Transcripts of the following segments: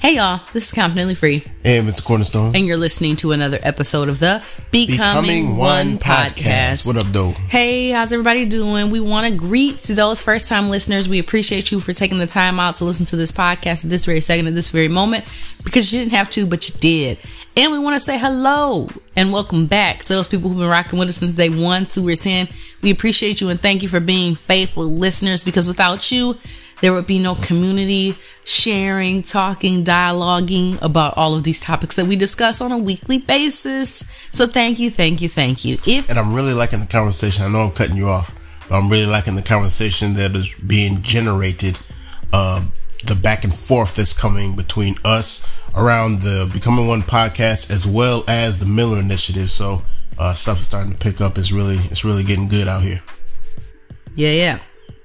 Hey y'all, this is Confidently Free, And Mr. Cornerstone. and you're listening to another episode of the Becoming, One, podcast. What up, though? Hey, how's everybody doing? We want to greet to those first time listeners. We appreciate you for taking the time out to listen to this podcast at this very second, at this very moment, because you didn't have to, but you did. And we want to say hello and welcome back to those people who've been rocking with us since day one, two, or 10. We appreciate you and thank you for being faithful listeners because without you, there would be no community sharing, talking, dialoguing about all of these topics that we discuss on a weekly basis. So thank you, thank you, thank you. If And I'm really liking the conversation. I know I'm cutting you off, but I'm really liking the conversation that is being generated. Uh, the back and forth that's coming between us around the Becoming One podcast as well as the Miller Initiative. So uh, stuff is starting to pick up. It's really, it's really getting good out here. Yeah, yeah.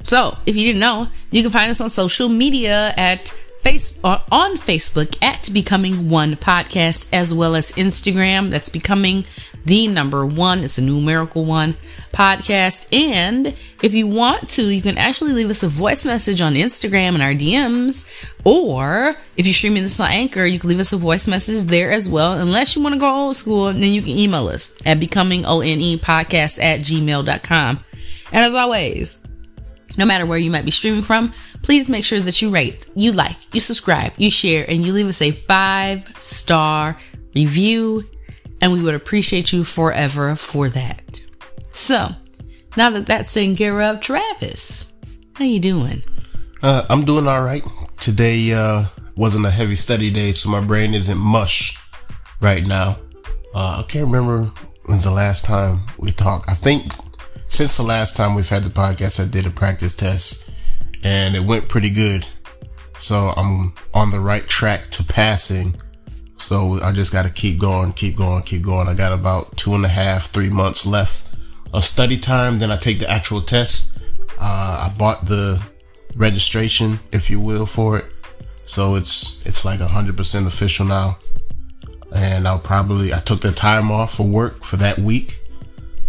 So, if you didn't know, you can find us on social media at face uh, on Facebook at Becoming One Podcast, as well as Instagram. That's Becoming the number one. It's a numerical one podcast. And if you want to, you can actually leave us a voice message on Instagram and our DMs. Or if you're streaming this on Anchor, you can leave us a voice message there as well. Unless you want to go old school, then you can email us at becoming one podcast at gmail.com. And as always, no matter where you might be streaming from, please make sure that you rate, you like, you subscribe, you share, and you leave us a five star review. And we would appreciate you forever for that. So, now that that's taken care of, Travis, how you doing? Uh, I'm doing all right. Today uh, wasn't a heavy study day, so my brain isn't mush right now. Uh, I can't remember when's the last time we talked. I think since the last time we've had the podcast, I did a practice test and it went pretty good. So I'm on the right track to passing. So I just got to keep going, keep going, keep going. I got about two and a half, three months left of study time. Then I take the actual test. Uh, I bought the registration, if you will, for it. So it's, it's like a hundred percent official now. And I'll probably, I took the time off for work for that week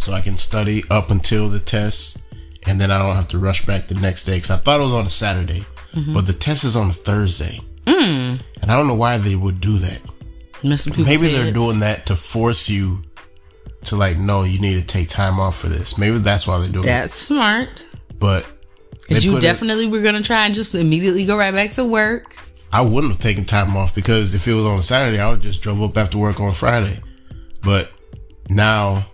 so I can study up until the test. And then I don't have to rush back the next day. Cause I thought it was on a Saturday, mm-hmm. but the test is on a Thursday. Mm. And I don't know why they would do that. Maybe they're doing that to force you to like, no, you need to take time off for this. Maybe that's why they're doing it. That's smart. But Because you put it- definitely were going to try and just immediately go right back to work. I wouldn't have taken time off because if it was on a Saturday, I would just drove up after work on Friday. But now,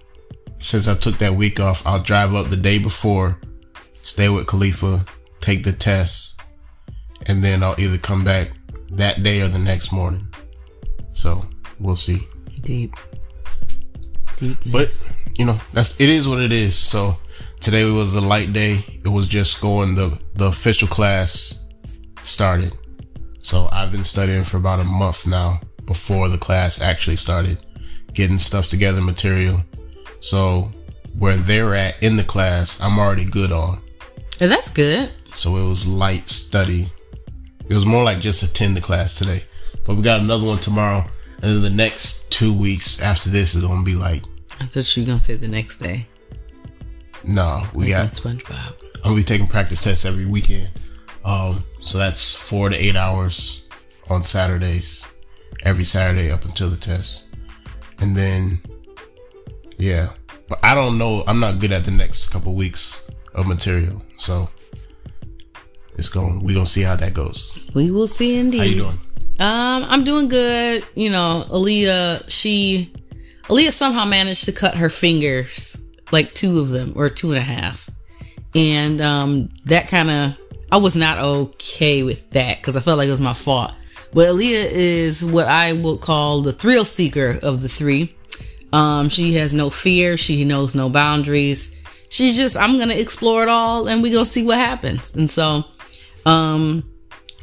since I took that week off, I'll drive up the day before, stay with Khalifa, take the test, and then I'll either come back that day or the next morning. So we'll see. Deep. Deep. But you know, that's it is what it is. So today was a light day. It was just going the the official class started. So I've been studying for about a month now before the class actually started, getting stuff together, material. So where they're at in the class, I'm already good on. Yeah, that's good. So it was light study. It was more like just attend the class today. But we got another one tomorrow. And then the next two weeks after this is gonna be like, I thought you were going to say the next day. no, we On got SpongeBob. I'm gonna be taking practice tests every weekend. Um, so that's four to eight hours on Saturdays, every Saturday up until the test. And then, yeah, but I don't know. I'm not good at the next couple weeks of material. So it's going, we gonna see how that goes. We will see indeed. How you doing? Um, I'm doing good. You know, Aaliyah, she, Aaliyah somehow managed to cut her fingers, like two of them or two and a half. And, um, that kind of, I was not okay with that because I felt like it was my fault. But Aaliyah is what I would call the thrill seeker of the three. Um, she has no fear. She knows no boundaries. She's just, I'm going to explore it all and we going to see what happens. And so, um,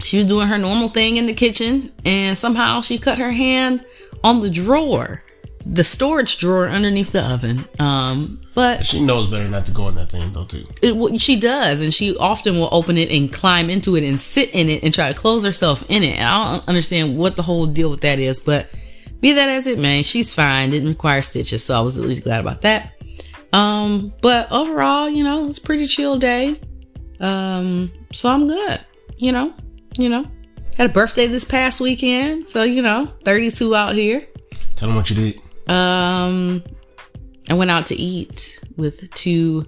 she was doing her normal thing in the kitchen and somehow she cut her hand on the drawer, the storage drawer underneath the oven. Um, but She knows better not to go in that thing though, too. it, she does, and she often will open it and climb into it and sit in it and try to close herself in it. And I don't understand what the whole deal with that is, but be that as it may, she's fine. Didn't require stitches, so I was at least glad about that. Um, but overall, you know, it's a pretty chill day. Um, so I'm good. You know, you know. Had a birthday this past weekend, so you know, 32 out here. Tell them what you did. Um, I went out to eat with two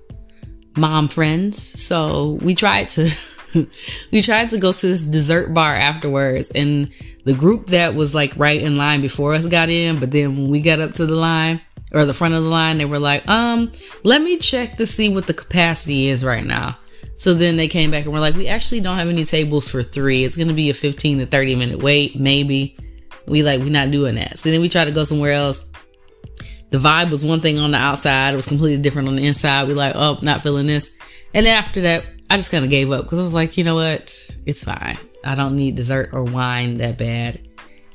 mom friends. So we tried to we tried to go to this dessert bar afterwards and the group that was like right in line before us got in, but then when we got up to the line or the front of the line, they were like, um, let me check to see what the capacity is right now. So then they came back and were like, we actually don't have any tables for three. It's to be a 15 to 30 minute wait, maybe. We like, we're not doing that. So then we tried to go somewhere else. The vibe was one thing on the outside. It was completely different on the inside. We like, oh, not feeling this. And then after that, I just kind of gave up because I was like, you know what? It's fine. I don't need dessert or wine that bad.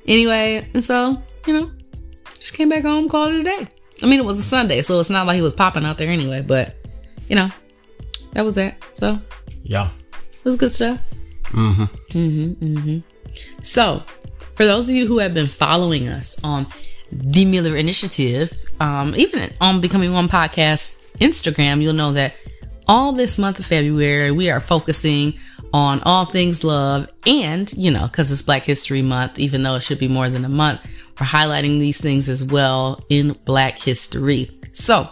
Anyway, and so, you know, just came back home, called it a day. I mean, it was a Sunday, so it's not like he was popping out there anyway, but, you know, that was that. So, Yeah. it was good stuff. Mm-hmm. Mm-hmm. Mm-hmm. So, for those of you who have been following us on the Miller Initiative, um, even on Becoming One Podcast Instagram, you'll know that all this month of February, we are focusing on all things love. And, you know, because it's Black History Month, even though it should be more than a month, we're highlighting these things as well in Black history. So,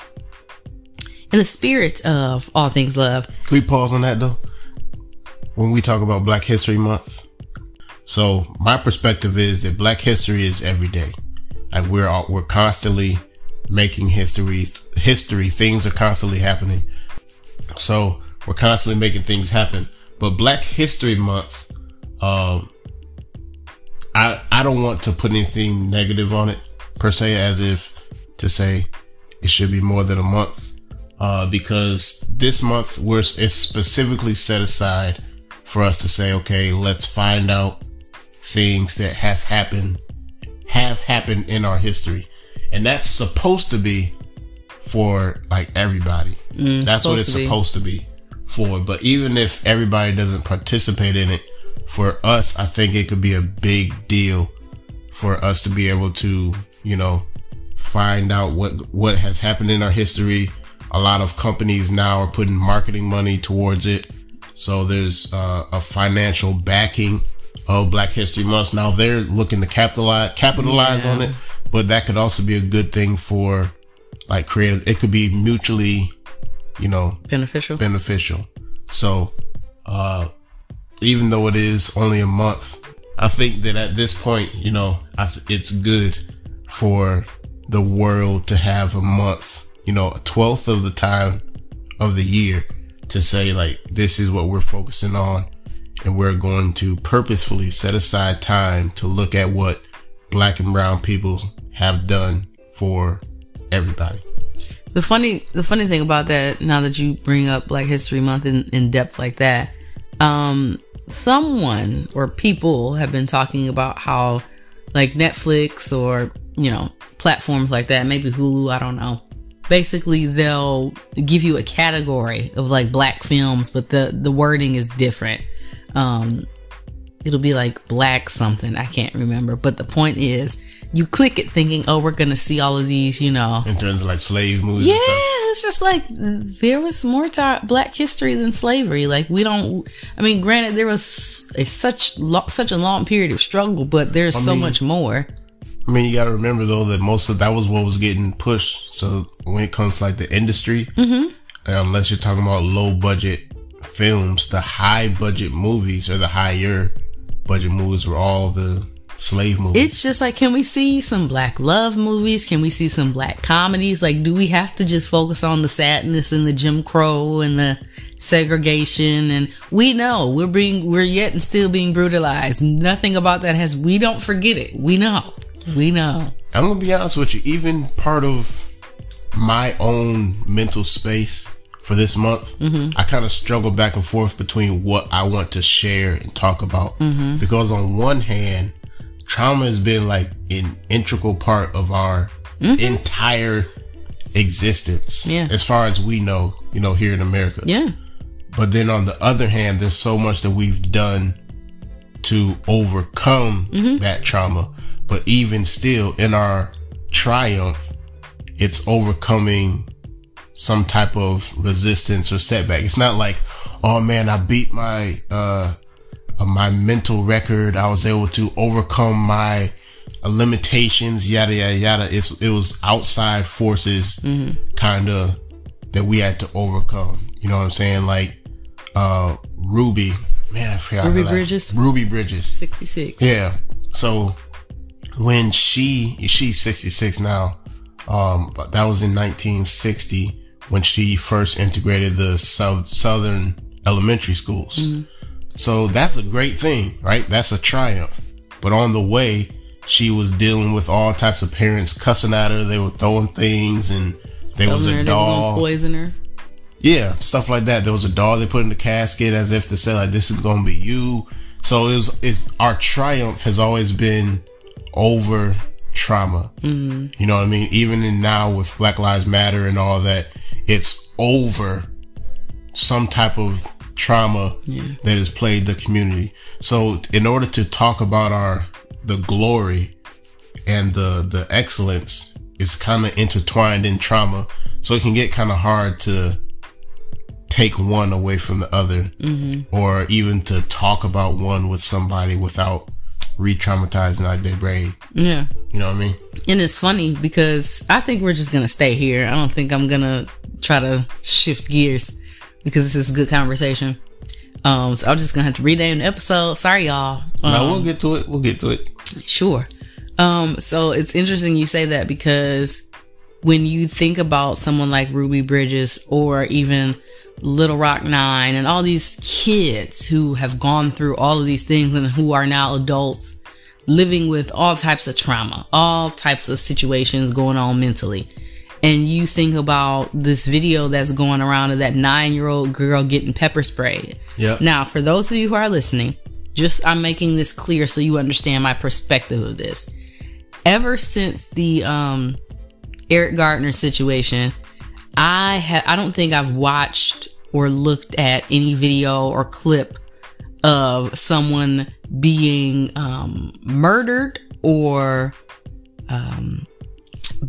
in the spirit of all things love, Can we pause on that though? When we talk about Black History Month. So my perspective is that Black history is every day. Like we're all, we're constantly making history, history, things are constantly happening. So we're constantly making things happen. But Black History Month, um, I I don't want to put anything negative on it per se, as if to say it should be more than a month, uh, because this month we're it's specifically set aside for us to say, okay, let's find out things that have happened have happened in our history, and that's supposed to be for like everybody. that's what it's supposed to be for. But even if everybody doesn't participate in it, for us, I think it could be a big deal for us to be able to, you know, find out what what has happened in our history. A lot of companies now are putting marketing money towards it. So there's uh, a financial backing of Black History Month. Now they're looking to capitalize capitalize on it, but that could also be a good thing for like creative. It could be mutually, you know, beneficial. beneficial. So, uh, even though it is only a month, I think that at this point, you know, I th- it's good for the world to have a month, you know, a twelfth of the time of the year to say like, this is what we're focusing on. And we're going to purposefully set aside time to look at what black and brown people have done for everybody. The funny, the funny thing about that, now that you bring up Black History Month in, in depth like that, um, someone or people have been talking about how, like Netflix or you know platforms like that, maybe Hulu, I don't know. Basically, they'll give you a category of like black films, but the the wording is different. Um, it'll be like black something, I can't remember. But the point is, you click it thinking, oh, we're gonna see all of these, you know, In terms of like slave movies. yeah, and stuff. it's just like there was more to black history than slavery. Like we don't. I mean, granted, there was a such lo- such a long period of struggle, but there's so mean- much more. I mean, you got to remember though that most of that was what was getting pushed. So when it comes to like the industry, Mm-hmm. unless you're talking about low budget films, the high budget movies or the higher budget movies were all the slave movies. It's just like, can we see some black love movies? Can we see some black comedies? Like, do we have to just focus on the sadness and the Jim Crow and the segregation? And we know we're being, we're yet and still being brutalized. Nothing about that has, we don't forget it. We know. We know. I'm gonna be honest with you. Even part of my own mental space for this month, mm-hmm. I kind of struggle back and forth between what I want to share and talk about. Mm-hmm. Because on one hand, trauma has been like an integral part of our entire existence, Yeah. as far as we know, you know, here in America. Yeah. But then on the other hand, there's so much that we've done to overcome that trauma. But even still, in our triumph, it's overcoming some type of resistance or setback. It's not like, oh man, I beat my, uh, uh, my mental record. I was able to overcome my uh, limitations, yada yada yada. It's it was outside forces, kind of that we had to overcome. You know what I'm saying? Like uh Ruby, man, I forgot Ruby Bridges? Ruby Bridges. 66. Yeah. So when she she's 66 now, um, but that was in 1960 when she first integrated the South Southern elementary schools. So that's a great thing, right? That's a triumph. But on the way, she was dealing with all types of parents cussing at her. They were throwing things, and there was Telling a they were gonna doll. poison her. Yeah, stuff like that. There was a doll they put in the casket as if to say like this is gonna be you. So it was it's our triumph has always been over trauma. Mm-hmm. You know what I mean? Even in now with Black Lives Matter and all that, it's over some type of trauma that has played the community. So in order to talk about our the glory and the the excellence is kind of intertwined in trauma so it can get kind of hard to take one away from the other mm-hmm. or even to talk about one with somebody without re-traumatizing out their brain Yeah. you know what i mean And it's funny because I think we're just gonna stay here. I don't think I'm gonna try to shift gears because this is a good conversation. Um, so I'm just gonna have to rename the episode. Sorry, y'all. Um, now we'll get to it we'll get to it Sure. Um, so it's interesting you say that because when you think about someone like Ruby Bridges or even Little Rock Nine and all these kids who have gone through all of these things and who are now adults living with all types of trauma, all types of situations going on mentally. And you think about this video that's going around of that nine year old girl getting pepper sprayed. Yep. Now, for those of you who are listening, just I'm making this clear so you understand my perspective of this. Ever since the um Eric Garner situation, I have I don't think I've watched or looked at any video or clip of someone being um murdered or um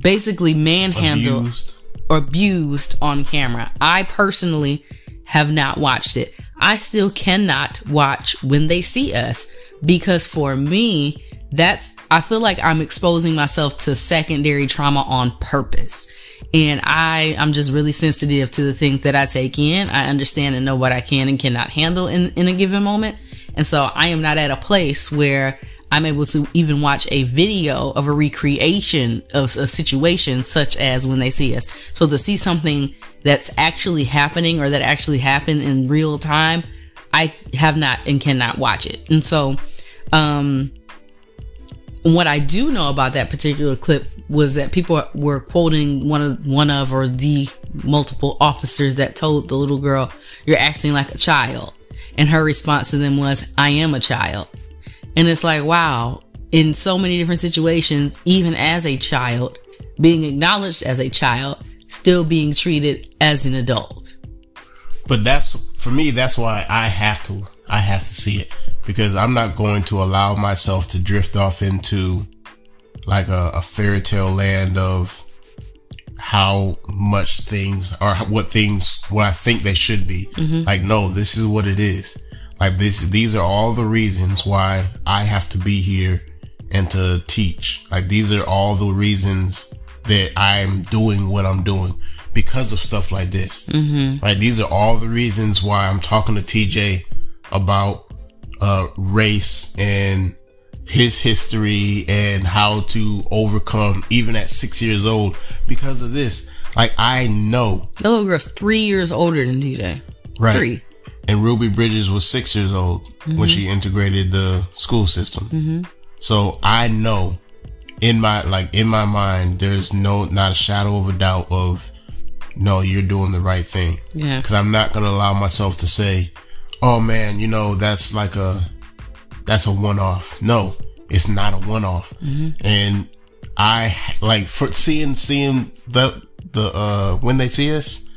basically manhandled Abused. or abused on camera. I personally have not watched it. I still cannot watch when they see us because for me, that's, I feel like I'm exposing myself to secondary trauma on purpose. And I, I'm just really sensitive to the things that I take in. I understand and know what I can and cannot handle in, in a given moment. And so I am not at a place where I'm able to even watch a video of a recreation of a situation such as when they see us. So to see something that's actually happening or that actually happened in real time, I have not and cannot watch it. And so, um, what I do know about that particular clip was that people were quoting one of one of or the multiple officers that told the little girl, "You're acting like a child," and her response to them was, "I am a child." And it's like, wow, in so many different situations, even as a child, being acknowledged as a child, still being treated as an adult. but that's for me that's why i have to i have to see it. Because i'm not going to allow myself to drift off into like a, a fairy tale land of how much things or what things what i think they should be. Mm-hmm. Like no this is what it is like this these are all the reasons why i have to be here and to teach. Like these are all the reasons that i'm doing what i'm doing because of stuff like this. Right? These are all the reasons why i'm talking to tj about uh race and his history and how to overcome even at six years old because of this. Like i know. The little girl's three years older than TJ. right. Three. And ruby bridges was six years old when she mm-hmm. integrated the school system mm-hmm. so i know in my like in my mind there's no not a shadow of a doubt of no you're doing the right thing Yeah. because I'm not gonna allow myself to say, "Oh man, you know that's like a that's a one off." No, it's not a one off. Mm-hmm. And I like for seeing seeing the the uh when they see us,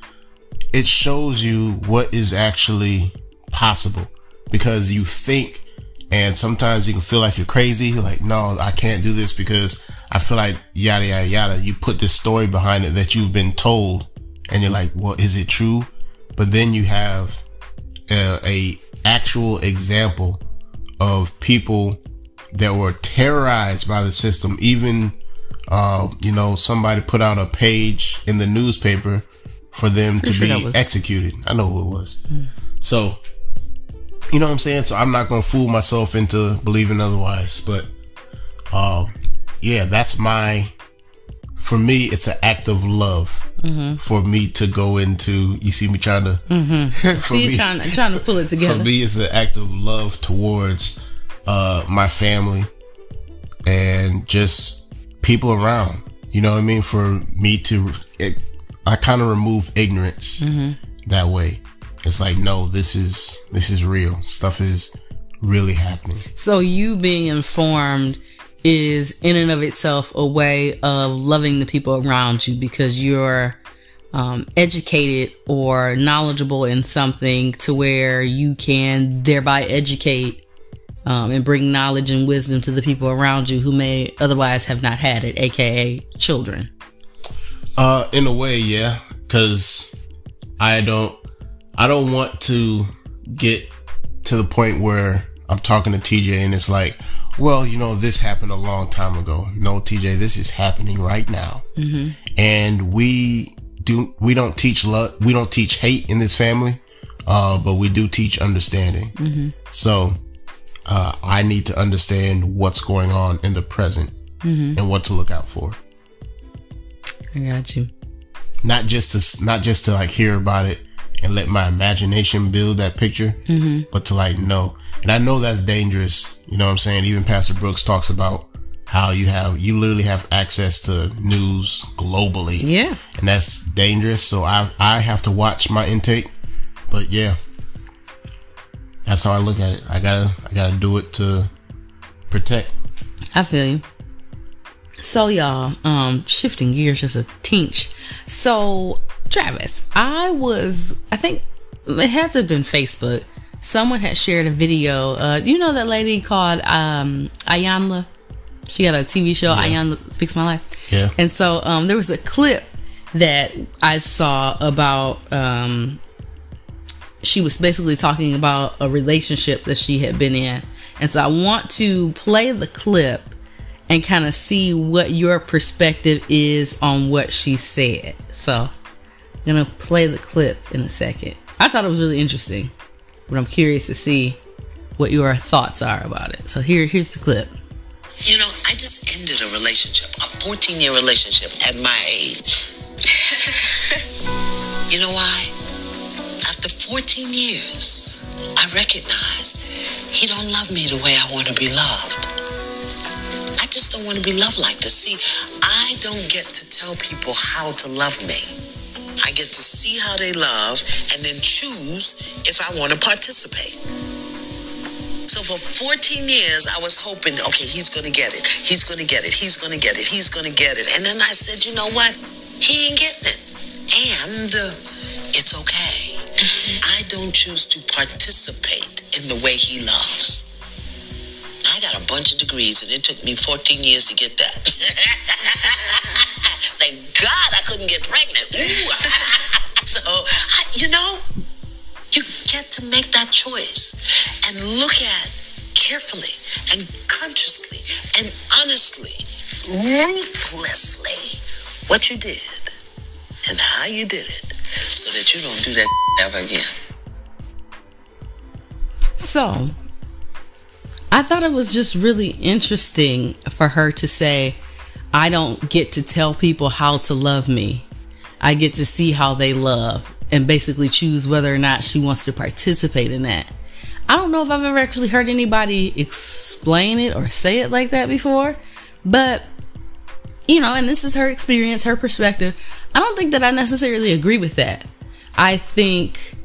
it shows you what is actually possible. Because you think and sometimes you can feel like you're crazy like no i can't do this because i feel like yada yada yada. You put this story behind it that you've been told and you're like well is it true? But then you have a, a actual example of people that were terrorized by the system. Even, uh, you know, somebody put out a page in the newspaper for them Pretty to sure be executed. I know who it was. Mm. So, you know what I'm saying? So I'm not going to fool myself into believing otherwise. But, uh, yeah, that's my, for me, it's an act of love mm-hmm. for me to go into, you see me trying to, mm-hmm. for me, trying, trying to pull it together. For me, it's an act of love towards, uh, my family and just people around. You know what I mean? For me to, it, I kind of remove ignorance mm-hmm. that way. It's like, no, this is, this is real. Stuff is really happening. So you being informed is in and of itself a way of loving the people around you because you're um, educated or knowledgeable in something to where you can thereby educate um, and bring knowledge and wisdom to the people around you who may otherwise have not had it, aka children. Uh, in a way, yeah, because I don't I don't want to get to the point where I'm talking to TJ and it's like, well, you know, this happened a long time ago. No, TJ, this is happening right now. Mm-hmm. And we do, we don't teach love, we don't teach hate in this family, uh, but we do teach understanding. Mm-hmm. So, uh, I need to understand what's going on in the present mm-hmm. and what to look out for. I got you. Not just to, not just to like hear about it and let my imagination build that picture, mm-hmm. but to like know. And I know that's dangerous. You know what I'm saying? Even Pastor Brooks talks about how you have, you literally have access to news globally. Yeah. And that's dangerous. So I, I have to watch my intake. But yeah, that's how I look at it. I gotta, I gotta do it to protect. I feel you. So y'all, um, shifting gears just a tinch. So Travis, I was, I think it had to have been Facebook. Someone had shared a video. Uh, you know that lady called um, Iyanla? She got a TV show, yeah. Iyanla Fix My Life. Yeah. And so um, there was a clip that I saw about. Um, she was basically talking about a relationship that she had been in. And so I want to play the clip and kind of see what your perspective is on what she said. So I'm gonna play the clip in a second. I thought it was really interesting, but I'm curious to see what your thoughts are about it. So here, here's the clip. You know, I just ended a relationship, a 14 year relationship at my age. you know why? After 14 years, I recognize he don't love me the way I want to be loved. I just don't want to be loved like this. See, I don't get to tell people how to love me. I get to see how they love and then choose if I want to participate. So for 14 years, I was hoping, okay, he's going to get it. He's going to get it. He's going to get it. He's going to get it. And then I said, you know what? He ain't getting it. And it's okay. Mm-hmm. I don't choose to participate in the way he loves. Bunch of degrees, and it took me 14 years to get that. Thank God I couldn't get pregnant. so, I, you know, you get to make that choice and look at carefully and consciously and honestly, ruthlessly what you did and how you did it so that you don't do that ever again. So, I thought it was just really interesting for her to say, I don't get to tell people how to love me. I get to see how they love and basically choose whether or not she wants to participate in that. I don't know if I've ever actually heard anybody explain it or say it like that before, but you know, and this is her experience, her perspective. I don't think that I necessarily agree with that. I think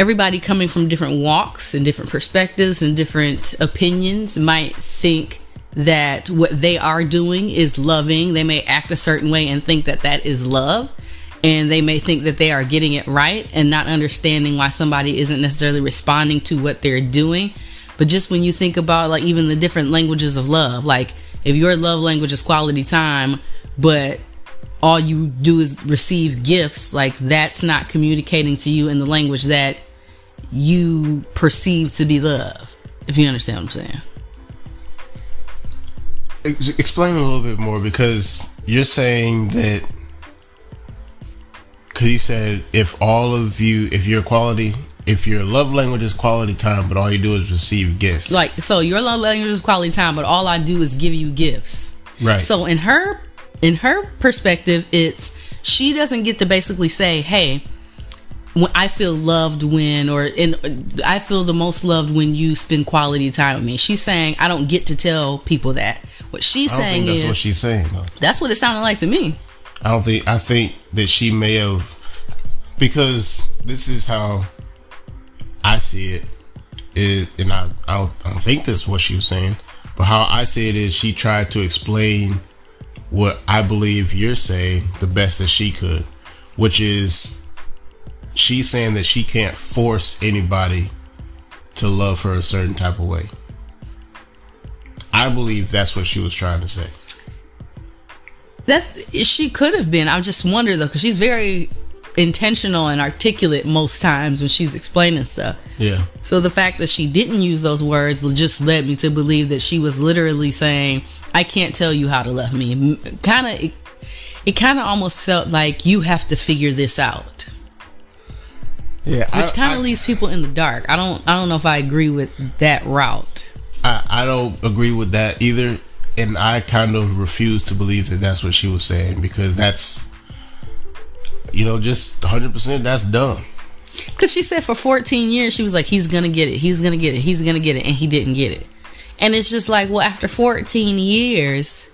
everybody coming from different walks and different perspectives and different opinions might think that what they are doing is loving. They may act a certain way and think that that is love. And they may think that they are getting it right and not understanding why somebody isn't necessarily responding to what they're doing. But just when you think about like even the different languages of love, like if your love language is quality time, but all you do is receive gifts, like that's not communicating to you in the language that you perceive to be love If you understand what I'm saying. Explain a little bit more because you're saying that because you said if all of you, if your quality, if your love language is quality time, but all you do is receive gifts, Like, so your love language is quality time, but all I do is give you gifts. right? So in her in her perspective, it's she doesn't get to basically say, "Hey, when I feel loved when or in uh, I feel the most loved when you spend quality time with me." She's saying, "I don't get to tell people that." What she's I don't saying think that's is what she's saying though. that's what it sounded like to me. I don't think. I think that she may have because this is how I see it. Is and I I don't, I don't think that's what she was saying, but how I see it is she tried to explain what I believe you're saying the best that she could, which is she's saying that she can't force anybody to love her a certain type of way. I believe that's what she was trying to say. That she could have been. I just wonder though, because she's very intentional and articulate most times when she's explaining stuff. Yeah. So the fact that she didn't use those words just led me to believe that she was literally saying, "I can't tell you how to love me." Kind of, it, it kind of almost felt like you have to figure this out, Yeah. which kind of leaves people in the dark. I don't, I don't know if I agree with that route. I, I don't agree with that either. And I kind of refuse to believe that that's what she was saying because that's, you know, just 100% that's dumb. Because she said for 14 years, she was like, he's going to get it. He's going to get it. He's going to get it. And he didn't get it. And it's just like, well, after 14 years,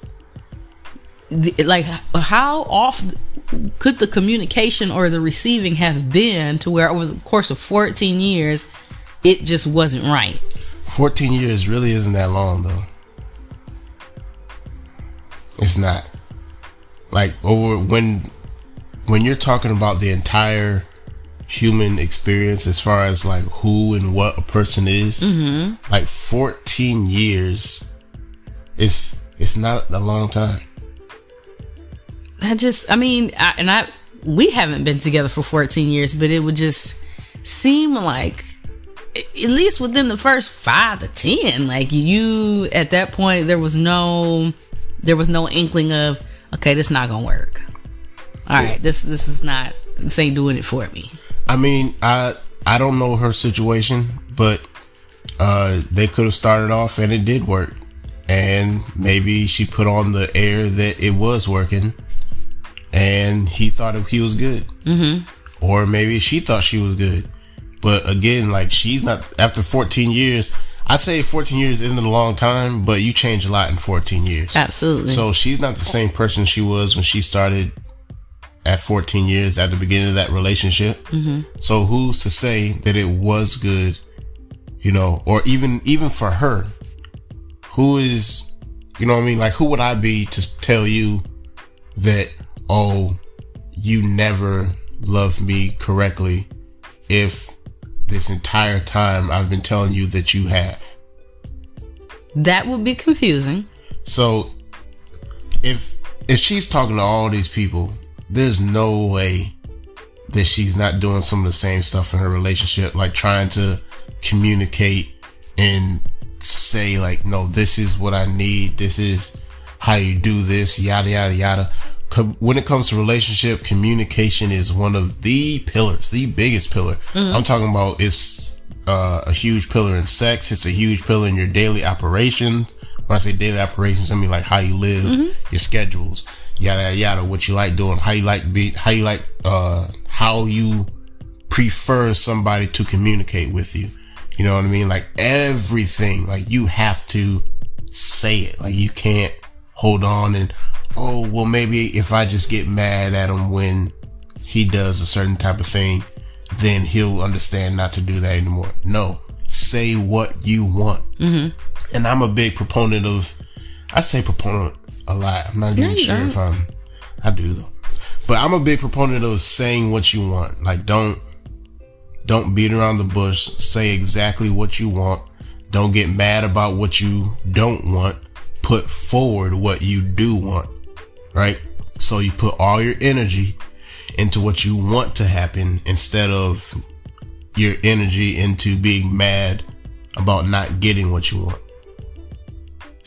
the, like, how off could the communication or the receiving have been to where over the course of 14 years, it just wasn't right? 14 years really isn't that long though. It's not. Like over when when you're talking about the entire human experience as far as like who and what a person is, mm-hmm. like 14 years it's it's not a long time. I just, I mean, I, and I, we haven't been together for 14 years, but it would just seem like, at least within the first five to 10, like you, at that point, there was no, there was no inkling of, okay, this not gonna work. All right, this, this is not, this ain't doing it for me. I mean, I I don't know her situation, but uh they could have started off and it did work. And maybe she put on the air that it was working and he thought he was good. Mm-hmm. Or maybe she thought she was good. But again, like she's not after 14 years. I'd say 14 years isn't a long time, but you change a lot in 14 years. Absolutely. So she's not the same person she was when she started at 14 years at the beginning of that relationship. Mm-hmm. So who's to say that it was good, you know, or even even for her, who is, you know what I mean? Like who would I be to tell you that oh, you never loved me correctly if this entire time I've been telling you that you have. that would be confusing. So if if she's talking to all these people, there's no way that she's not doing some of the same stuff in her relationship, like trying to communicate and say like, no, this is what I need. This is how you do this, yada, yada, yada. Co- When it comes to relationship, communication is one of the pillars, the biggest pillar. I'm talking about it's uh, a huge pillar in sex. It's a huge pillar in your daily operations. When I say daily operations, I mean like how you live, your schedules, yada yada yada. What you like doing, how you like be, how you like, uh, how you prefer somebody to communicate with you. You know what I mean? Like everything, like you have to say it. Like you can't hold on and, oh, well, maybe if I just get mad at him when he does a certain type of thing, then he'll understand not to do that anymore. No, say what you want. Mm-hmm. And I'm a big proponent of, I say proponent a lot. I'm not even sure don't. if I'm, I do though. But I'm a big proponent of saying what you want. Like don't, don't beat around the bush. Say exactly what you want. Don't get mad about what you don't want. Put forward what you do want. Right? So you put all your energy into what you want to happen instead of your energy into being mad about not getting what you want.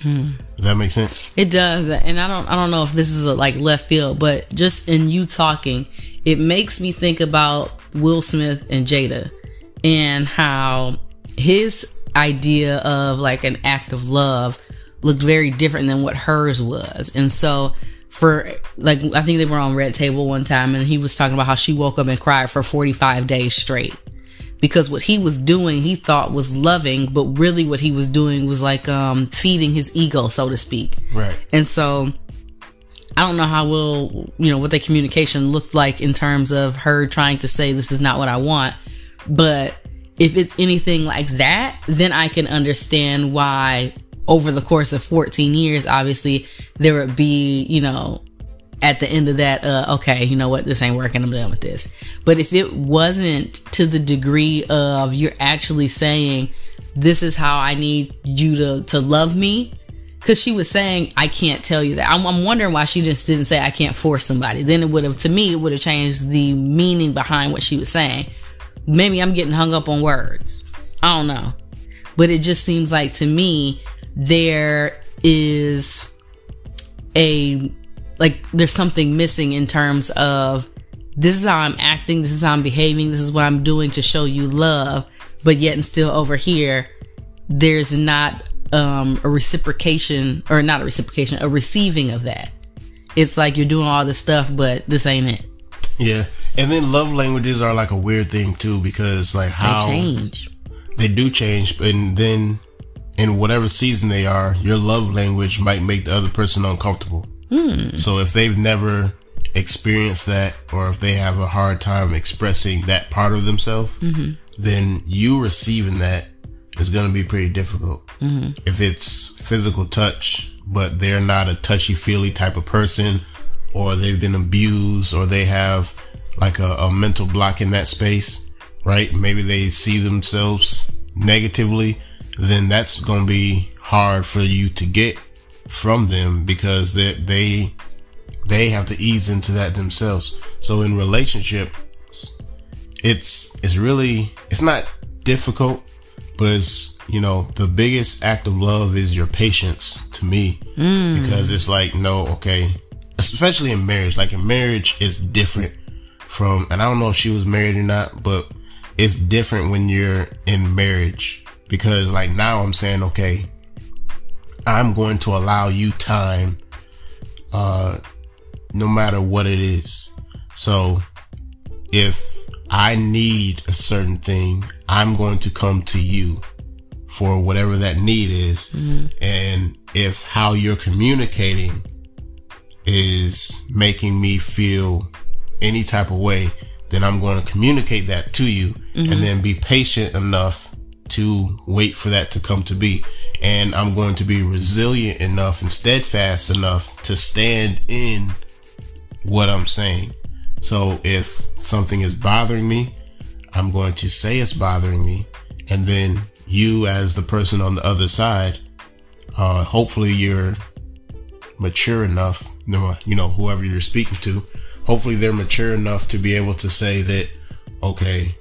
Hmm. Does that make sense? It does, and I don't I don't know if this is a, like left field, but just in you talking, it makes me think about Will Smith and Jada and how his idea of like an act of love looked very different than what hers was. And so for like I think they were on Red Table one time and he was talking about how she woke up and cried for 45 days straight. Because what he was doing, he thought was loving, but really what he was doing was like um feeding his ego, so to speak. Right. And so I don't know how will you know what the communication looked like in terms of her trying to say this is not what I want, but if it's anything like that, then I can understand why over the course of 14 years, obviously there would be, you know, at the end of that, uh, okay, you know what, this ain't working, I'm done with this. But if it wasn't to the degree of you're actually saying, this is how I need you to, to love me, because she was saying, I can't tell you that. I'm, I'm, wondering why she just didn't say, I can't force somebody. Then it would have, to me, it would have changed the meaning behind what she was saying. Maybe I'm getting hung up on words. I don't know. But it just seems like to me, there is a like there's something missing in terms of this is how I'm acting, this is how I'm behaving, this is what I'm doing to show you love, but yet and still over here there's not um a reciprocation or not a reciprocation, a receiving of that. It's like you're doing all this stuff but this ain't it. Yeah. And then love languages are like a weird thing too because like how they change. They do change and then in whatever season they are, your love language might make the other person uncomfortable. Hmm. So if they've never experienced that or if they have a hard time expressing that part of themselves, mm-hmm. then you receiving that is going to be pretty difficult. Mm-hmm. If it's physical touch, but they're not a touchy feely type of person or they've been abused or they have like a, a mental block in that space, right? Maybe they see themselves negatively then that's going to be hard for you to get from them because they, they, they have to ease into that themselves. So in relationships, it's, it's really, it's not difficult, but it's, you know, the biggest act of love is your patience to me mm. because it's like, no, okay, especially in marriage, like in marriage is different from, and I don't know if she was married or not, but it's different when you're in marriage because like now I'm saying, okay, I'm going to allow you time, uh, no matter what it is. So if I need a certain thing, I'm going to come to you for whatever that need is. Mm-hmm. And if how you're communicating is making me feel any type of way, then I'm going to communicate that to you mm-hmm. and then be patient enough to wait for that to come to be. And I'm going to be resilient enough and steadfast enough to stand in what I'm saying. So if something is bothering me, I'm going to say it's bothering me. And then you as the person on the other side, uh, hopefully you're mature enough, you know, whoever you're speaking to, hopefully they're mature enough to be able to say that, okay,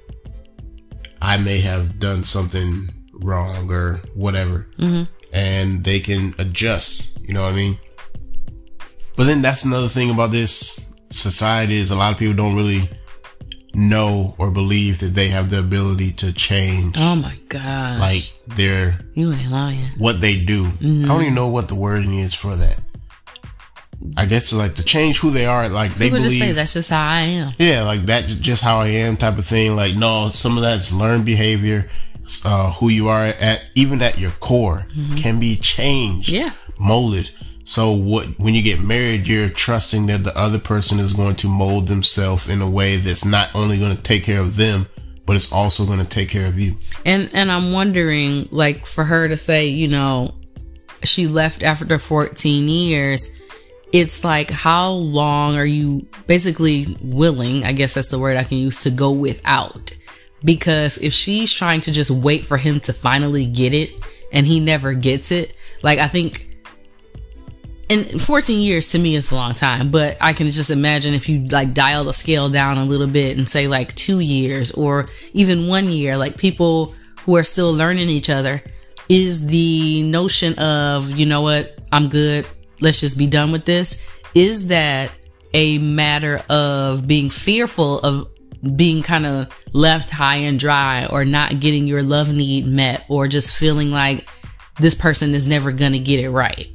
I may have done something wrong or whatever. Mm-hmm. And they can adjust, you know what I mean? But then that's another thing about this society is a lot of people don't really know or believe that they have the ability to change. Oh my god! Like they're you ain't lying. What they do, mm-hmm. I don't even know what the wording is for that. I guess like to change who they are. Like they People believe just say that's just how I am. Yeah, like that, just how I am, type of thing. Like no, some of that's learned behavior. Uh, who you are at, even at your core, mm-hmm. can be changed, yeah, molded. So what when you get married, you're trusting that the other person is going to mold themselves in a way that's not only going to take care of them, but it's also going to take care of you. And and I'm wondering, like, for her to say, you know, she left after 14 years it's like how long are you basically willing i guess that's the word i can use to go without because if she's trying to just wait for him to finally get it and he never gets it like i think and 14 years to me is a long time but i can just imagine if you like dial the scale down a little bit and say like two years or even one year like people who are still learning each other is the notion of, you know what, I'm good. Let's just be done with this. Is that a matter of being fearful of being kind of left high and dry or not getting your love need met or just feeling like this person is never going to get it right.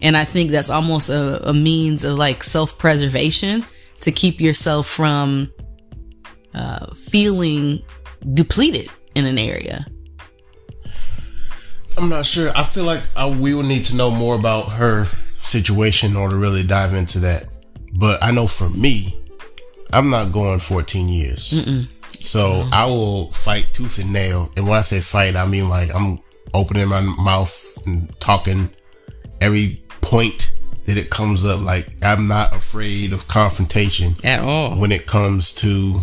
And I think that's almost a, a means of like self preservation to keep yourself from uh, feeling depleted in an area. I'm not sure. I feel like I, we will need to know more about her situation in order to really dive into that. But I know for me, I'm not going 14 years. Mm-mm. So mm-hmm. I will fight tooth and nail. And when I say fight, I mean like I'm opening my mouth and talking every point that it comes up. Like I'm not afraid of confrontation at all when it comes to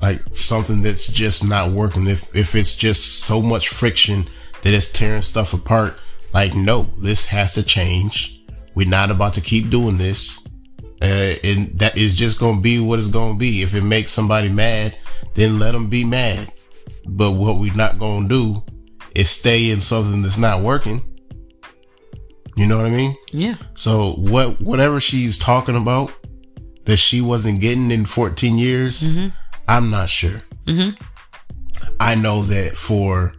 like something that's just not working. If if it's just so much friction that it's tearing stuff apart, like no, this has to change. We're not about to keep doing this. Uh, and that is just gonna be what it's gonna be. If it makes somebody mad, then let them be mad. But what we're not gonna do is stay in something that's not working. You know what I mean? Yeah. So what, whatever she's talking about that she wasn't getting in 14 years, mm-hmm. I'm not sure. Mm-hmm. I know that for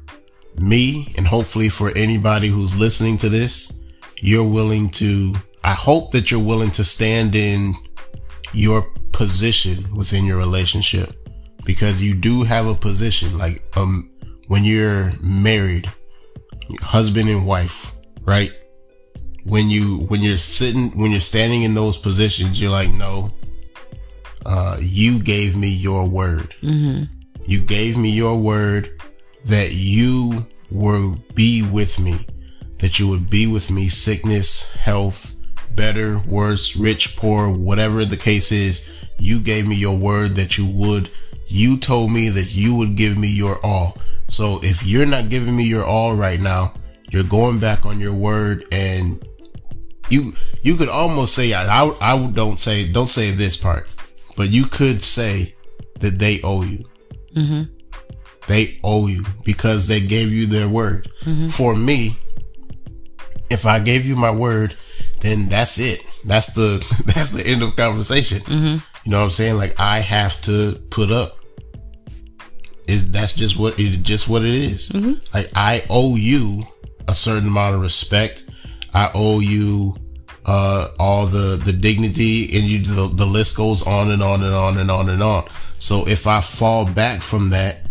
me and hopefully for anybody who's listening to this, you're willing to I hope that you're willing to stand in your position within your relationship. Because you do have a position like um when you're married husband and wife right? When you when you're sitting when you're standing in those positions you're like no uh you gave me your word. Mm-hmm. you gave me your word that you will be with me that you would be with me sickness health better, worse, rich, poor, whatever the case is, you gave me your word that you would. You told me that you would give me your all. So if you're not giving me your all right now, you're going back on your word and you, you could almost say, I, I, I don't say, don't say this part, but you could say that they owe you. Mm-hmm. They owe you because they gave you their word. Mm-hmm. For me, if I gave you my word then that's it. That's the that's the end of conversation. Mm-hmm. You know what I'm saying? Like I have to put up. Is that's just what it just what it is. Mm-hmm. Like I owe you a certain amount of respect. I owe you uh, all the the dignity, and you the, the list goes on and on and on and on and on. So if I fall back from that,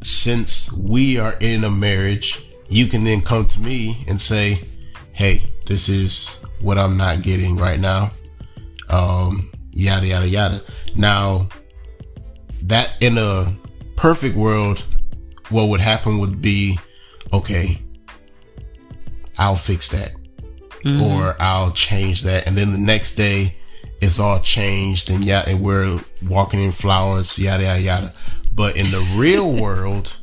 since we are in a marriage, you can then come to me and say, "Hey, this is what I'm not getting right now. Um, yada, yada, yada. Now, that in a perfect world, what would happen would be, okay, I'll fix that. Mm-hmm. Or I'll change that. And then the next day, it's all changed and yeah, and we're walking in flowers, yada, yada, yada. But in the real world,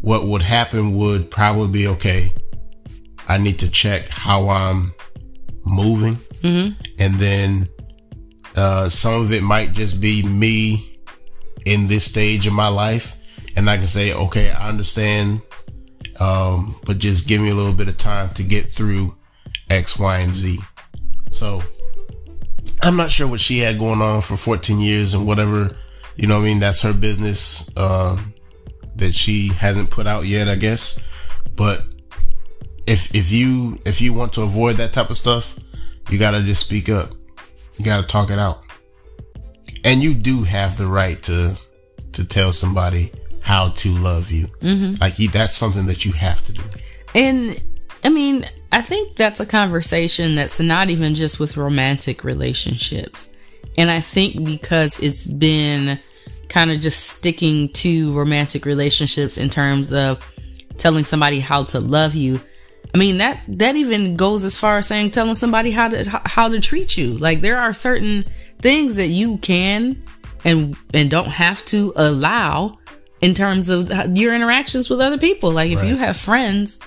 what would happen would probably be, okay, I need to check how I'm moving. Mm-hmm. And then uh, some of it might just be me in this stage of my life. And I can say, okay, I understand. Um, but just give me a little bit of time to get through X, Y, and Z. So I'm not sure what she had going on for 14 years and whatever, you know what I mean? That's her business, uh, that she hasn't put out yet, I guess. But if if you if you want to avoid that type of stuff, you gotta just speak up. You gotta talk it out. And you do have the right to to tell somebody how to love you. Mm-hmm. Like that's something that you have to do. And I mean, I think that's a conversation that's not even just with romantic relationships. And I think because it's been kind of just sticking to romantic relationships in terms of telling somebody how to love you, I mean that that even goes as far as saying telling somebody how to how to treat you. Like there are certain things that you can and and don't have to allow in terms of your interactions with other people. Like if right. you have friends,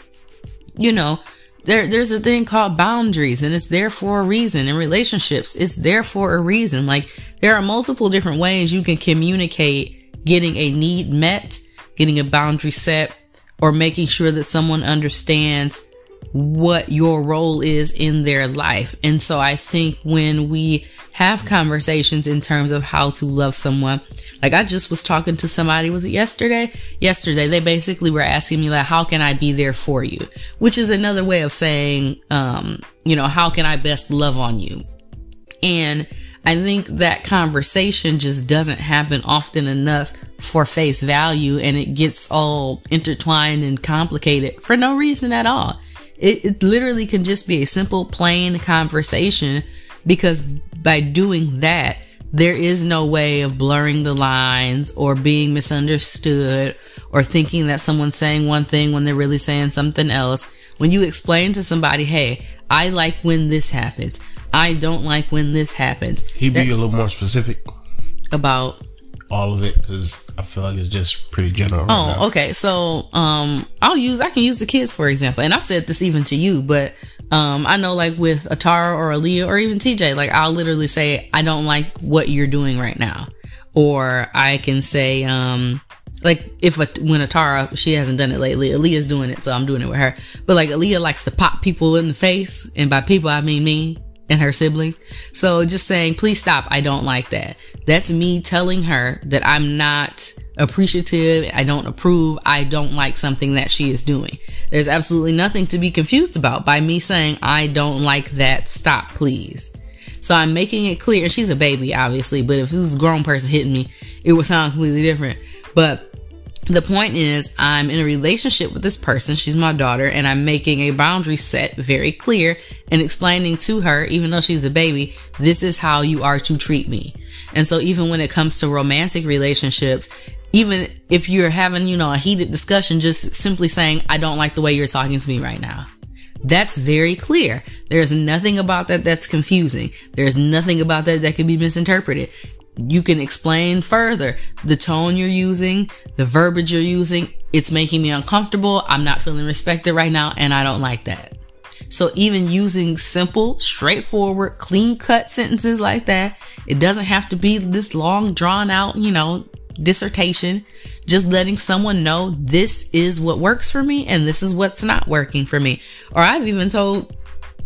you know, there there's a thing called boundaries and it's there for a reason. In relationships, it's there for a reason. Like there are multiple different ways you can communicate getting a need met, getting a boundary set, or making sure that someone understands what your role is in their life. And so I think when we have conversations in terms of how to love someone, like I just was talking to somebody, was it yesterday? Yesterday, they basically were asking me like, how can I be there for you? Which is another way of saying, um, you know, how can I best love on you? And I think that conversation just doesn't happen often enough for face value and it gets all intertwined and complicated for no reason at all. It, it literally can just be a simple, plain conversation because by doing that, there is no way of blurring the lines or being misunderstood or thinking that someone's saying one thing when they're really saying something else. When you explain to somebody, hey, I like when this happens. I don't like when this happens. He be a little more specific about all of it because I feel like it's just pretty general. Right oh, now. okay. So, um, I'll use I can use the kids for example, and I've said this even to you, but um, I know like with Atara or Aaliyah or even TJ, like I'll literally say I don't like what you're doing right now, or I can say, um, like if a, when Atara she hasn't done it lately, Aaliyah's doing it, so I'm doing it with her. But like Aaliyah likes to pop people in the face, and by people I mean me and her siblings. So just saying, please stop. I don't like that. That's me telling her that I'm not appreciative. I don't approve. I don't like something that she is doing. There's absolutely nothing to be confused about by me saying, I don't like that. Stop, please. So I'm making it clear. She's a baby, obviously, but if it was a grown person hitting me, it would sound completely different. But the point is I'm in a relationship with this person. She's my daughter and I'm making a boundary set very clear and explaining to her, even though she's a baby, this is how you are to treat me. And so even when it comes to romantic relationships, even if you're having, you know, a heated discussion, just simply saying, I don't like the way you're talking to me right now. That's very clear. There's nothing about that that's confusing. There's nothing about that that can be misinterpreted you can explain further the tone you're using, the verbiage you're using. It's making me uncomfortable. I'm not feeling respected right now, and I don't like that. So even using simple, straightforward, clean cut sentences like that, it doesn't have to be this long, drawn out, you know, dissertation. Just letting someone know this is what works for me and this is what's not working for me. Or I've even told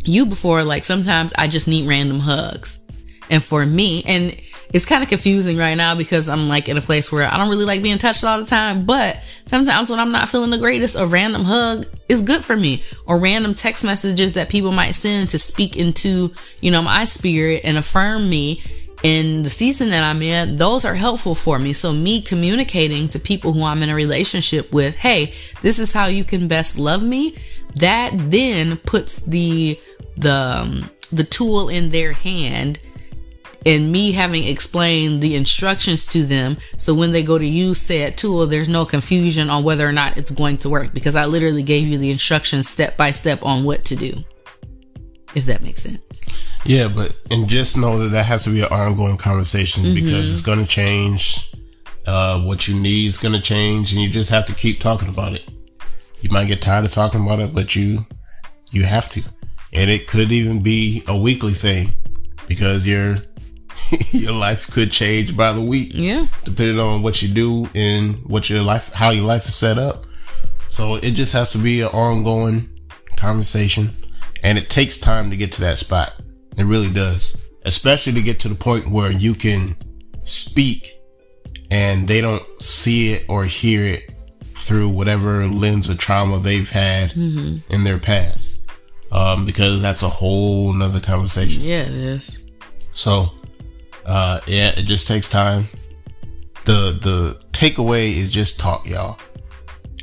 you before, like sometimes I just need random hugs. And for me, and it's kind of confusing right now because I'm like in a place where I don't really like being touched all the time. But sometimes when I'm not feeling the greatest, a random hug is good for me or random text messages that people might send to speak into, you know, my spirit and affirm me in the season that I'm in, those are helpful for me. So me communicating to people who I'm in a relationship with, Hey, this is how you can best love me. That then puts the, the, um, the tool in their hand and me having explained the instructions to them. So when they go to use said tool there's no confusion on whether or not it's going to work because i literally gave you the instructions step by step on what to do if that makes sense. Yeah but and just know that that has to be an ongoing conversation mm-hmm. because it's going to change uh, what you need is going to change and you just have to keep talking about it. You might get tired of talking about it but you you have to. And it could even be a weekly thing because you're your life could change by the week. Yeah. Depending on what you do and what your life, how your life is set up. So it just has to be an ongoing conversation and it takes time to get to that spot. It really does. Especially to get to the point where you can speak and they don't see it or hear it through whatever lens of trauma they've had mm-hmm. in their past. Um, because that's a whole nother conversation. Yeah, it is. So uh, yeah, it just takes time. The, the takeaway is just talk, y'all.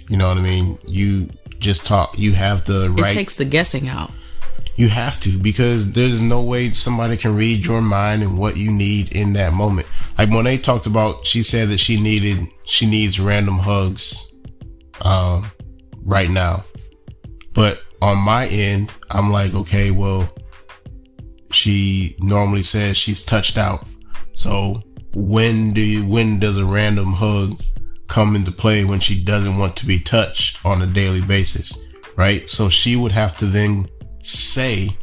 You know what I mean? You just talk. You have the right. It takes the guessing out. You have to because there's no way somebody can read your mind and what you need in that moment. Like Monay talked about, she said that she needed, she needs random hugs, um, right now. But on my end, I'm like, okay, well, she normally says she's touched out. So when do you, when does a random hug come into play when she doesn't want to be touched on a daily basis? Right. So she would have to then say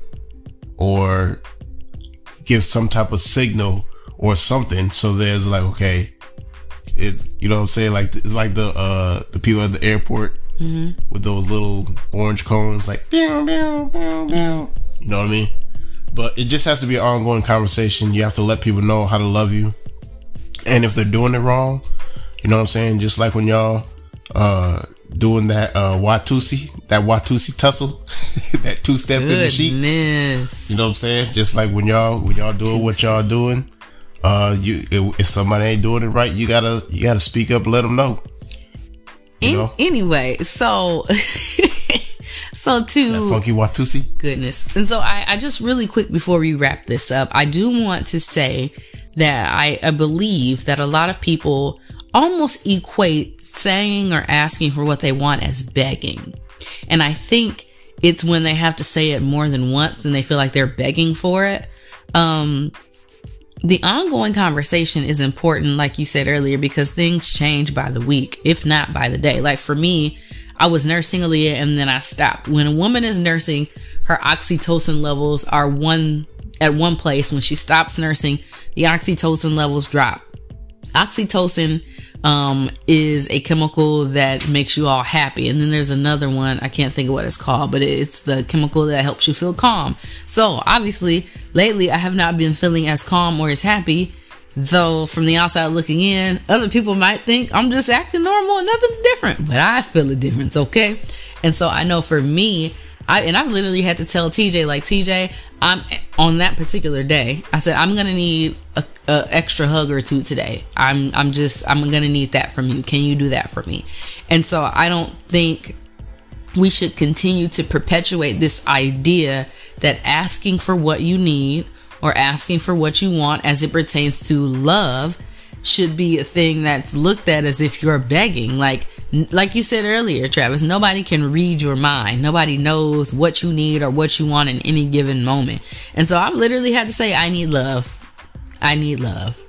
or give some type of signal or something. So there's like, okay, it's, you know what I'm saying? Like, it's like the, uh, the people at the airport with those little orange cones, like you know what I mean. But it just has to be an ongoing conversation. You have to let people know how to love you, and if they're doing it wrong, you know what I'm saying. Just like when y'all uh doing that uh Watusi, that Watusi tussle, that two step in the sheets. You know what I'm saying? Just like when y'all when y'all doing what y'all doing, uh, you if, if somebody ain't doing it right, you gotta you gotta speak up, and let them know. Know? anyway, so so to Funky Watusi. goodness. And so I, I just really quick before we wrap this up, I do want to say that I, I believe that a lot of people almost equate saying or asking for what they want as begging. And I think it's when they have to say it more than once then they feel like they're begging for it. Um the ongoing conversation is important, like you said earlier, because things change by the week, if not by the day. Like for me, I was nursing Aaliyah and then I stopped. When a woman is nursing, her oxytocin levels are one at one place. When she stops nursing, the oxytocin levels drop. Oxytocin um, is a chemical that makes you all happy. And then there's another one, I can't think of what it's called, but it's the chemical that helps you feel calm. So obviously, lately I have not been feeling as calm or as happy. Though from the outside looking in, other people might think I'm just acting normal and nothing's different, but I feel a difference, okay? And so I know for me, I and I literally had to tell TJ like TJ, I'm on that particular day. I said I'm gonna need a, a extra hug or two today. I'm I'm just I'm gonna need that from you. Can you do that for me? And so I don't think we should continue to perpetuate this idea that asking for what you need or asking for what you want as it pertains to love should be a thing that's looked at as if you're begging. Like like you said earlier Travis nobody can read your mind. Nobody knows what you need or what you want in any given moment. And so I've literally had to say I need love. I need love.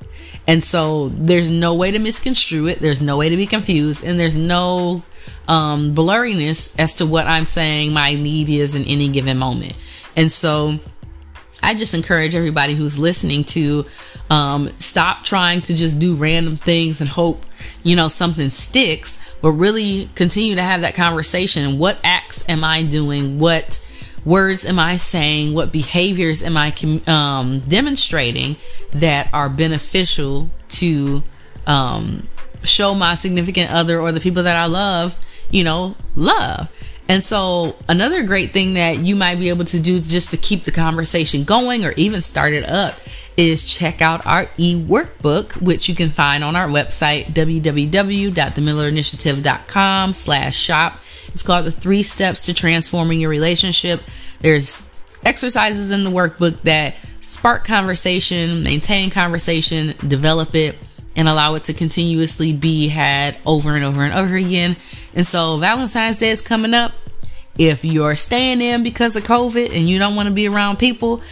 And so there's no way to misconstrue it. There's no way to be confused. And there's no um blurriness as to what I'm saying my need is in any given moment. And so I just encourage everybody who's listening to um, stop trying to just do random things and hope, you know, something sticks, but really continue to have that conversation. What acts am I doing? What words am I saying? What behaviors am I um, demonstrating that are beneficial to um, show my significant other or the people that I love, you know, love? And so another great thing that you might be able to do just to keep the conversation going or even start it up is check out our e-workbook, which you can find on our website, www.themillerinitiative.com slash shop. It's called the three steps to transforming your relationship. There's exercises in the workbook that spark conversation, maintain conversation, develop it, and allow it to continuously be had over and over and over again. And so Valentine's Day is coming up. If you're staying in because of COVID and you don't want to be around people,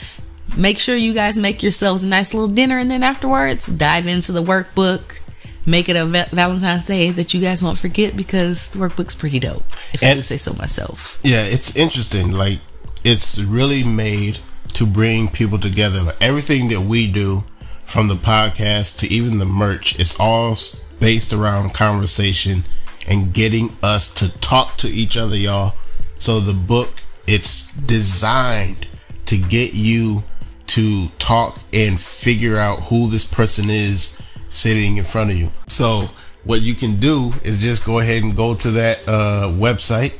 make sure you guys make yourselves a nice little dinner and then afterwards dive into the workbook. Make it a Valentine's Day that you guys won't forget because the workbook's pretty dope. If and, I do say so myself. Yeah, it's interesting. Like it's really made to bring people together. Like everything that we do from the podcast to even the merch, it's all based around conversation and getting us to talk to each other, y'all. So the book, it's designed to get you to talk and figure out who this person is sitting in front of you. So what you can do is just go ahead and go to that uh, website,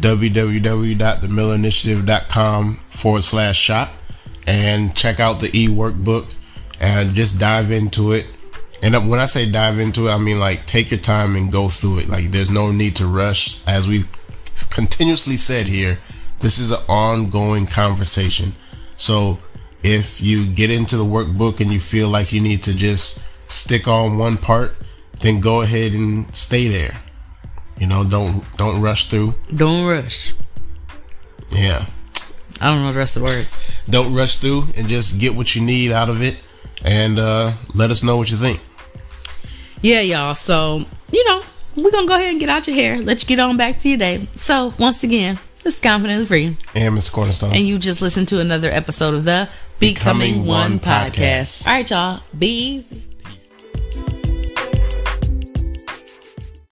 www.themillerinitiative.com forward slash shop and check out the e-workbook and just dive into it. And when I say dive into it, I mean like take your time and go through it. Like there's no need to rush. As we continuously said here, this is an ongoing conversation. So if you get into the workbook and you feel like you need to just stick on one part, then go ahead and stay there. You know, don't don't rush through. Don't rush. Yeah. I don't know the rest of the words. Don't rush through and just get what you need out of it and uh, let us know what you think. Yeah, y'all. So, you know, we're going to go ahead and get out your hair. Let's get on back to your day. So, once again, this is Confidently Free. And Mr. Cornerstone. And you just listened to another episode of the Becoming, Becoming One, One podcast. podcast. All right, y'all. Be easy.